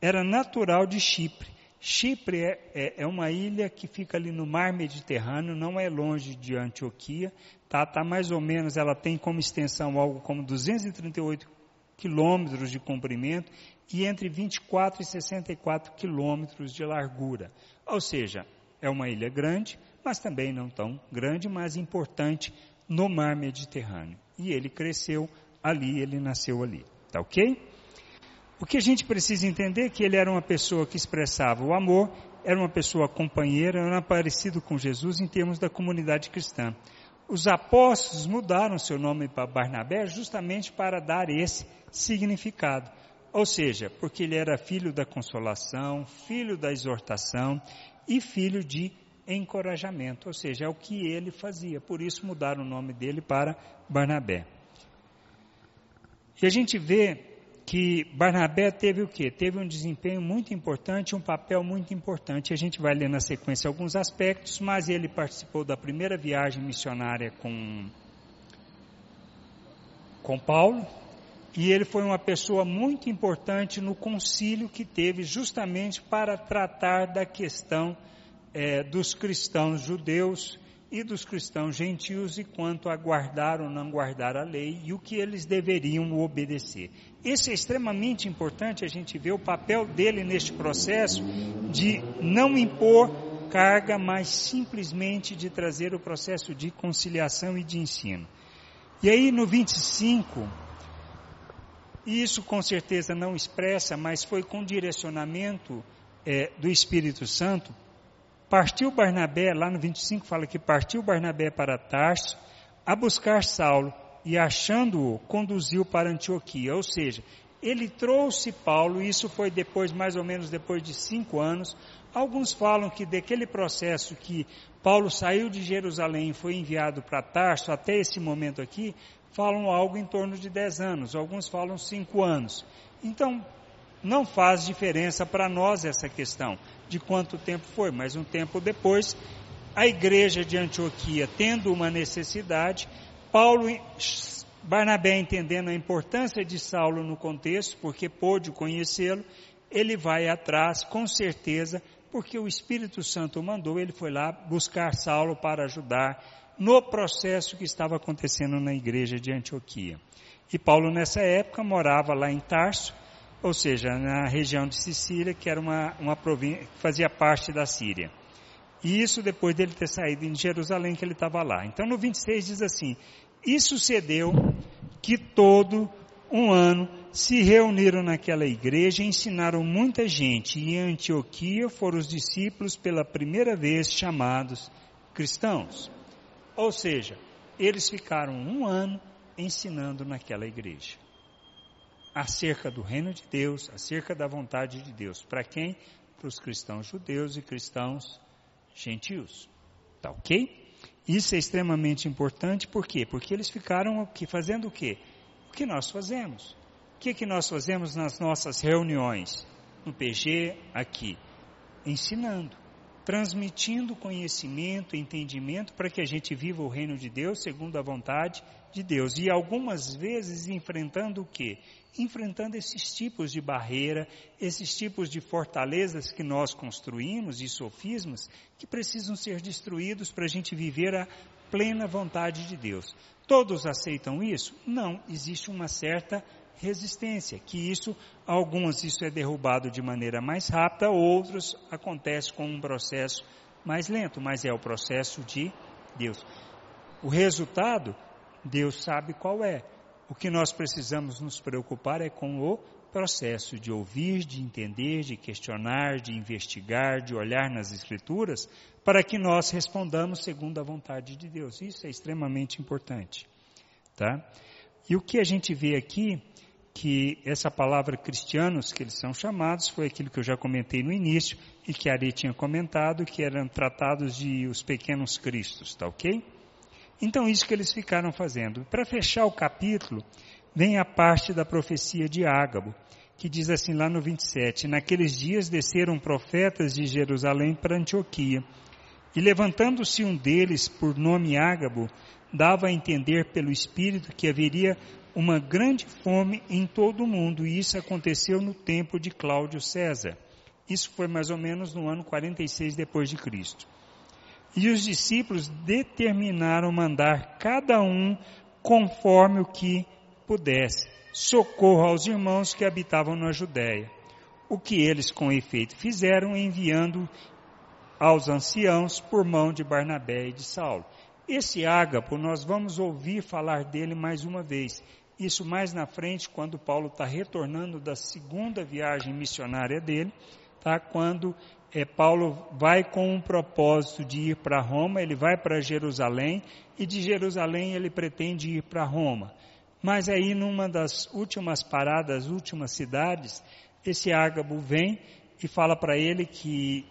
era natural de Chipre. Chipre é, é, é, uma ilha que fica ali no mar Mediterrâneo, não é longe de Antioquia, tá, tá mais ou menos, ela tem como extensão algo como 238 quilômetros de comprimento e entre 24 e 64 quilômetros de largura. Ou seja, é uma ilha grande, mas também não tão grande, mas importante no mar Mediterrâneo. E ele cresceu ali, ele nasceu ali. Tá ok? O que a gente precisa entender é que ele era uma pessoa que expressava o amor, era uma pessoa companheira, era parecido com Jesus em termos da comunidade cristã. Os apóstolos mudaram seu nome para Barnabé justamente para dar esse significado. Ou seja, porque ele era filho da consolação, filho da exortação e filho de encorajamento. Ou seja, é o que ele fazia. Por isso mudaram o nome dele para Barnabé. E a gente vê que Barnabé teve o quê? Teve um desempenho muito importante, um papel muito importante. A gente vai ler na sequência alguns aspectos, mas ele participou da primeira viagem missionária com, com Paulo. E ele foi uma pessoa muito importante no concílio que teve justamente para tratar da questão é, dos cristãos judeus e dos cristãos gentios e quanto a guardar ou não guardar a lei e o que eles deveriam obedecer. Esse é extremamente importante a gente ver o papel dele neste processo de não impor carga, mas simplesmente de trazer o processo de conciliação e de ensino. E aí no 25, isso com certeza não expressa, mas foi com direcionamento é, do Espírito Santo. Partiu Barnabé, lá no 25 fala que partiu Barnabé para Tarso a buscar Saulo e achando-o conduziu para Antioquia. Ou seja, ele trouxe Paulo, isso foi depois, mais ou menos depois de cinco anos. Alguns falam que daquele processo que Paulo saiu de Jerusalém e foi enviado para Tarso até esse momento aqui, falam algo em torno de dez anos, alguns falam cinco anos. Então, não faz diferença para nós essa questão de quanto tempo foi, mas um tempo depois, a igreja de Antioquia tendo uma necessidade, Paulo, Barnabé entendendo a importância de Saulo no contexto, porque pôde conhecê-lo, ele vai atrás, com certeza, porque o Espírito Santo mandou, ele foi lá buscar Saulo para ajudar no processo que estava acontecendo na igreja de Antioquia. E Paulo, nessa época, morava lá em Tarso, ou seja, na região de Sicília, que era uma, uma província, que fazia parte da Síria. E isso depois dele ter saído em Jerusalém, que ele estava lá. Então, no 26 diz assim: E sucedeu que todo um ano se reuniram naquela igreja e ensinaram muita gente. E em Antioquia foram os discípulos pela primeira vez chamados cristãos. Ou seja, eles ficaram um ano ensinando naquela igreja acerca do reino de Deus, acerca da vontade de Deus. Para quem? Para os cristãos judeus e cristãos gentios. Tá ok? Isso é extremamente importante, por quê? Porque eles ficaram fazendo o quê? O que nós fazemos. O que, que nós fazemos nas nossas reuniões? No PG, aqui. Ensinando transmitindo conhecimento, entendimento para que a gente viva o reino de Deus segundo a vontade de Deus. E algumas vezes enfrentando o quê? Enfrentando esses tipos de barreira, esses tipos de fortalezas que nós construímos e sofismas que precisam ser destruídos para a gente viver a plena vontade de Deus. Todos aceitam isso? Não, existe uma certa resistência, que isso, alguns isso é derrubado de maneira mais rápida, outros acontece com um processo mais lento, mas é o processo de Deus. O resultado, Deus sabe qual é. O que nós precisamos nos preocupar é com o processo de ouvir, de entender, de questionar, de investigar, de olhar nas Escrituras, para que nós respondamos segundo a vontade de Deus. Isso é extremamente importante. Tá? E o que a gente vê aqui que essa palavra cristianos, que eles são chamados, foi aquilo que eu já comentei no início e que Ari tinha comentado, que eram tratados de os pequenos cristos, tá ok? Então, isso que eles ficaram fazendo. Para fechar o capítulo, vem a parte da profecia de Ágabo, que diz assim lá no 27, Naqueles dias desceram profetas de Jerusalém para Antioquia, e levantando-se um deles, por nome Ágabo, dava a entender pelo Espírito que haveria uma grande fome em todo o mundo, e isso aconteceu no tempo de Cláudio César. Isso foi mais ou menos no ano 46 depois de Cristo. E os discípulos determinaram mandar cada um conforme o que pudesse socorro aos irmãos que habitavam na Judéia. O que eles com efeito fizeram enviando aos anciãos por mão de Barnabé e de Saulo. Esse ágapo, nós vamos ouvir falar dele mais uma vez. Isso mais na frente, quando Paulo está retornando da segunda viagem missionária dele, tá? quando é, Paulo vai com um propósito de ir para Roma, ele vai para Jerusalém, e de Jerusalém ele pretende ir para Roma. Mas aí, numa das últimas paradas, últimas cidades, esse ágabo vem e fala para ele que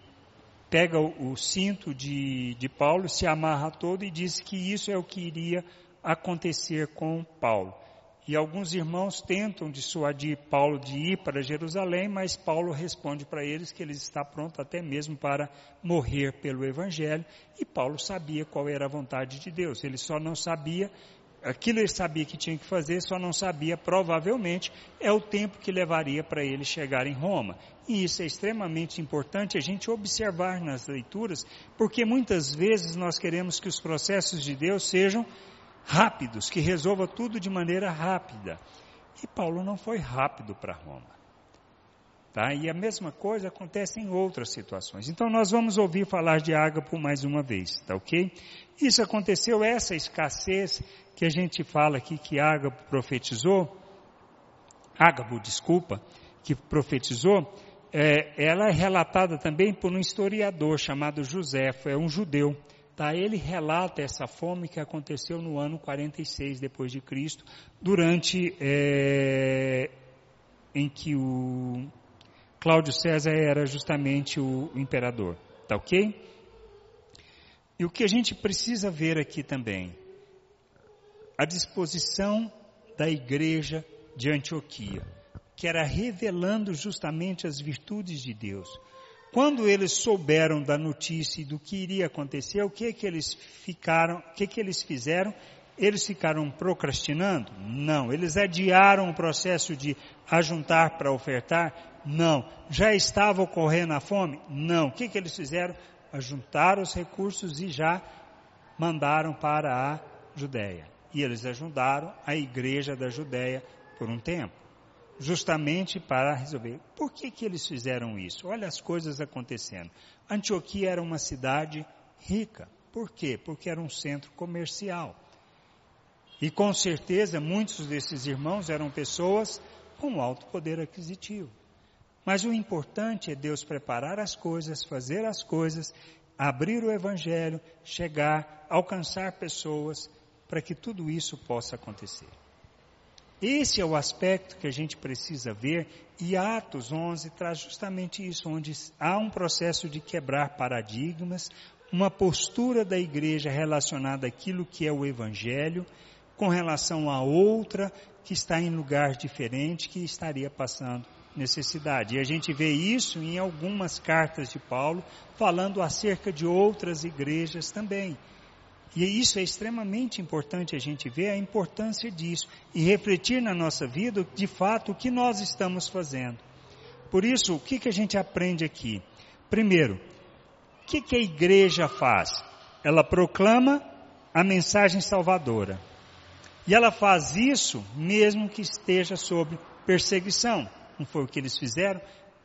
pega o, o cinto de, de Paulo, se amarra todo e diz que isso é o que iria acontecer com Paulo. E alguns irmãos tentam dissuadir Paulo de ir para Jerusalém, mas Paulo responde para eles que ele está pronto até mesmo para morrer pelo Evangelho. E Paulo sabia qual era a vontade de Deus, ele só não sabia aquilo ele sabia que tinha que fazer, só não sabia, provavelmente, é o tempo que levaria para ele chegar em Roma. E isso é extremamente importante a gente observar nas leituras, porque muitas vezes nós queremos que os processos de Deus sejam rápidos, que resolva tudo de maneira rápida. E Paulo não foi rápido para Roma. Tá? E a mesma coisa acontece em outras situações. Então nós vamos ouvir falar de Ágapo mais uma vez, tá ok? Isso aconteceu, essa escassez que a gente fala aqui que Ágapo profetizou, Ágabo, desculpa, que profetizou, é, ela é relatada também por um historiador chamado Joséfo, é um judeu. Tá? Ele relata essa fome que aconteceu no ano 46 depois de Cristo, durante é, em que o Cláudio César era justamente o imperador, tá ok? E o que a gente precisa ver aqui também, a disposição da igreja de Antioquia, que era revelando justamente as virtudes de Deus. Quando eles souberam da notícia e do que iria acontecer, o que que eles ficaram, o que que eles fizeram? Eles ficaram procrastinando? Não. Eles adiaram o processo de ajuntar para ofertar? Não. Já estava ocorrendo a fome? Não. O que, que eles fizeram? Ajuntaram os recursos e já mandaram para a Judéia. E eles ajudaram a igreja da Judéia por um tempo. Justamente para resolver. Por que, que eles fizeram isso? Olha as coisas acontecendo. Antioquia era uma cidade rica. Por quê? Porque era um centro comercial. E com certeza muitos desses irmãos eram pessoas com alto poder aquisitivo. Mas o importante é Deus preparar as coisas, fazer as coisas, abrir o Evangelho, chegar, alcançar pessoas, para que tudo isso possa acontecer. Esse é o aspecto que a gente precisa ver, e Atos 11 traz justamente isso, onde há um processo de quebrar paradigmas, uma postura da igreja relacionada àquilo que é o Evangelho, com relação a outra que está em lugar diferente, que estaria passando necessidade. E a gente vê isso em algumas cartas de Paulo, falando acerca de outras igrejas também. E isso é extremamente importante a gente ver a importância disso e refletir na nossa vida, de fato, o que nós estamos fazendo. Por isso, o que, que a gente aprende aqui? Primeiro, o que, que a igreja faz? Ela proclama a mensagem salvadora. E ela faz isso mesmo que esteja sob perseguição não foi o que eles fizeram?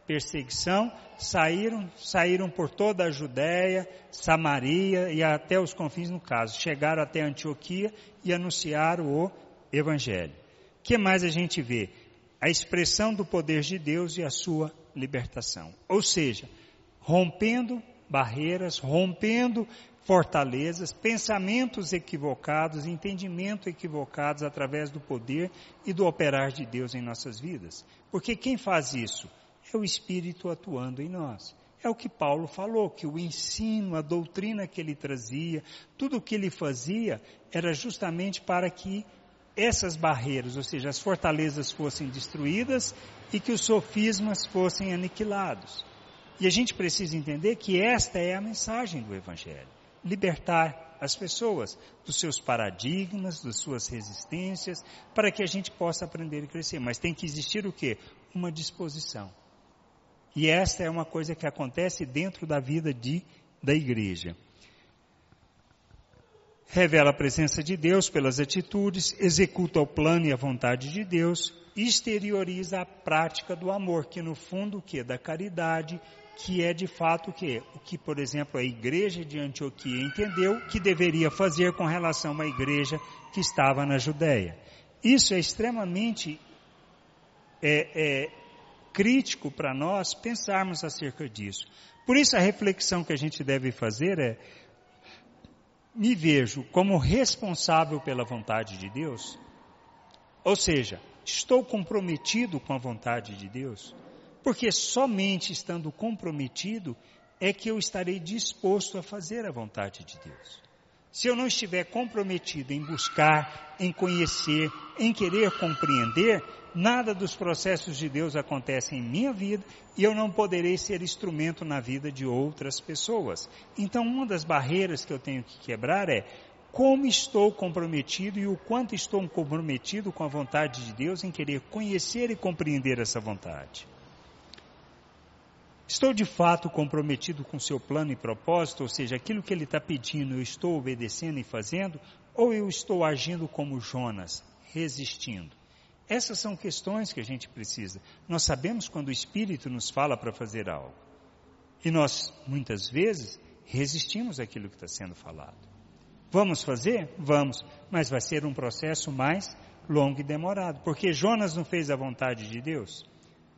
Perseguição, saíram, saíram por toda a Judéia, Samaria e até os confins no caso. Chegaram até Antioquia e anunciaram o Evangelho. O que mais a gente vê? A expressão do poder de Deus e a sua libertação. Ou seja, rompendo barreiras, rompendo fortalezas, pensamentos equivocados, entendimento equivocados através do poder e do operar de Deus em nossas vidas. Porque quem faz isso? É o Espírito atuando em nós. É o que Paulo falou, que o ensino, a doutrina que ele trazia, tudo o que ele fazia era justamente para que essas barreiras, ou seja, as fortalezas fossem destruídas e que os sofismas fossem aniquilados. E a gente precisa entender que esta é a mensagem do Evangelho libertar as pessoas dos seus paradigmas, das suas resistências, para que a gente possa aprender e crescer. Mas tem que existir o quê? Uma disposição. E esta é uma coisa que acontece dentro da vida de, da igreja. Revela a presença de Deus pelas atitudes, executa o plano e a vontade de Deus, exterioriza a prática do amor, que no fundo o que? Da caridade, que é de fato o que? O que, por exemplo, a igreja de Antioquia entendeu que deveria fazer com relação à igreja que estava na Judéia. Isso é extremamente é, é, crítico para nós pensarmos acerca disso. Por isso a reflexão que a gente deve fazer é, me vejo como responsável pela vontade de Deus? Ou seja, estou comprometido com a vontade de Deus? Porque somente estando comprometido é que eu estarei disposto a fazer a vontade de Deus. Se eu não estiver comprometido em buscar, em conhecer, em querer compreender, nada dos processos de Deus acontece em minha vida e eu não poderei ser instrumento na vida de outras pessoas. Então, uma das barreiras que eu tenho que quebrar é como estou comprometido e o quanto estou comprometido com a vontade de Deus em querer conhecer e compreender essa vontade. Estou de fato comprometido com seu plano e propósito, ou seja, aquilo que ele está pedindo, eu estou obedecendo e fazendo, ou eu estou agindo como Jonas, resistindo? Essas são questões que a gente precisa. Nós sabemos quando o Espírito nos fala para fazer algo. E nós, muitas vezes, resistimos àquilo que está sendo falado. Vamos fazer? Vamos, mas vai ser um processo mais longo e demorado, porque Jonas não fez a vontade de Deus?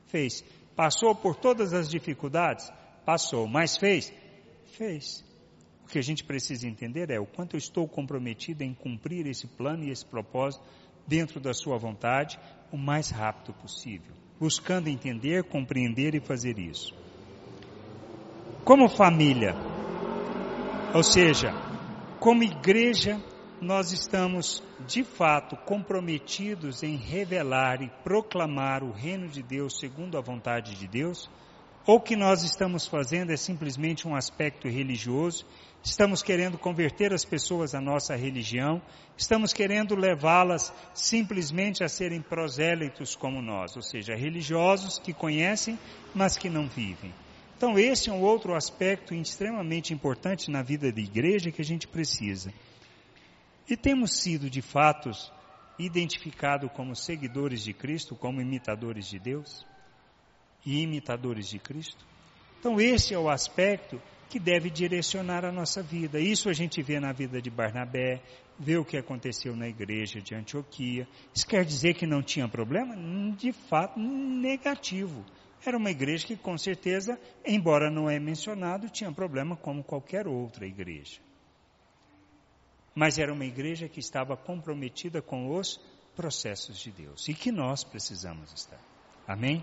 Fez. Passou por todas as dificuldades? Passou, mas fez? Fez. O que a gente precisa entender é o quanto eu estou comprometido em cumprir esse plano e esse propósito dentro da sua vontade o mais rápido possível, buscando entender, compreender e fazer isso. Como família, ou seja, como igreja, nós estamos de fato comprometidos em revelar e proclamar o reino de Deus segundo a vontade de Deus? Ou o que nós estamos fazendo é simplesmente um aspecto religioso? Estamos querendo converter as pessoas à nossa religião? Estamos querendo levá-las simplesmente a serem prosélitos como nós, ou seja, religiosos que conhecem, mas que não vivem? Então, esse é um outro aspecto extremamente importante na vida da igreja que a gente precisa. E temos sido, de fato, identificados como seguidores de Cristo, como imitadores de Deus e imitadores de Cristo? Então, esse é o aspecto que deve direcionar a nossa vida. Isso a gente vê na vida de Barnabé, vê o que aconteceu na igreja de Antioquia. Isso quer dizer que não tinha problema? De fato, negativo. Era uma igreja que, com certeza, embora não é mencionado, tinha problema como qualquer outra igreja mas era uma igreja que estava comprometida com os processos de Deus e que nós precisamos estar. Amém?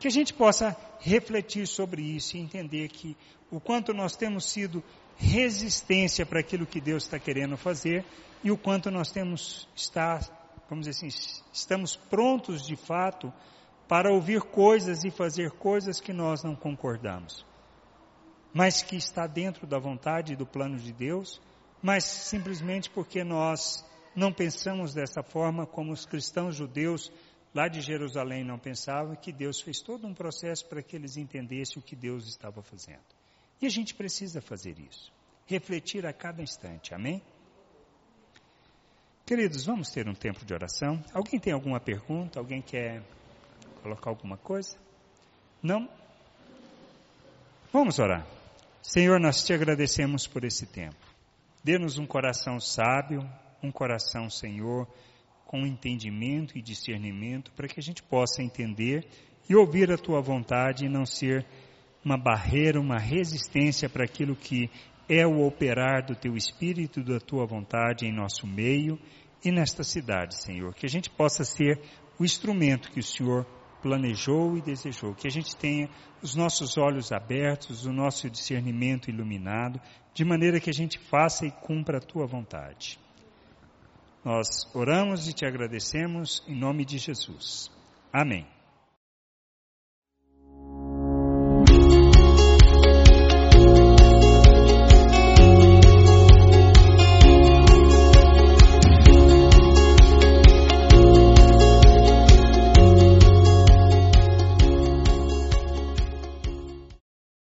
Que a gente possa refletir sobre isso e entender que o quanto nós temos sido resistência para aquilo que Deus está querendo fazer e o quanto nós temos estar, vamos dizer assim, estamos prontos de fato para ouvir coisas e fazer coisas que nós não concordamos, mas que está dentro da vontade e do plano de Deus mas simplesmente porque nós não pensamos dessa forma como os cristãos judeus lá de Jerusalém não pensavam, que Deus fez todo um processo para que eles entendessem o que Deus estava fazendo. E a gente precisa fazer isso, refletir a cada instante, amém? Queridos, vamos ter um tempo de oração. Alguém tem alguma pergunta? Alguém quer colocar alguma coisa? Não? Vamos orar. Senhor, nós te agradecemos por esse tempo. Dê-nos um coração sábio, um coração, Senhor, com entendimento e discernimento, para que a gente possa entender e ouvir a tua vontade e não ser uma barreira, uma resistência para aquilo que é o operar do teu espírito, da tua vontade em nosso meio e nesta cidade, Senhor. Que a gente possa ser o instrumento que o Senhor planejou e desejou. Que a gente tenha os nossos olhos abertos, o nosso discernimento iluminado, de maneira que a gente faça e cumpra a tua vontade. Nós oramos e te agradecemos em nome de Jesus. Amém.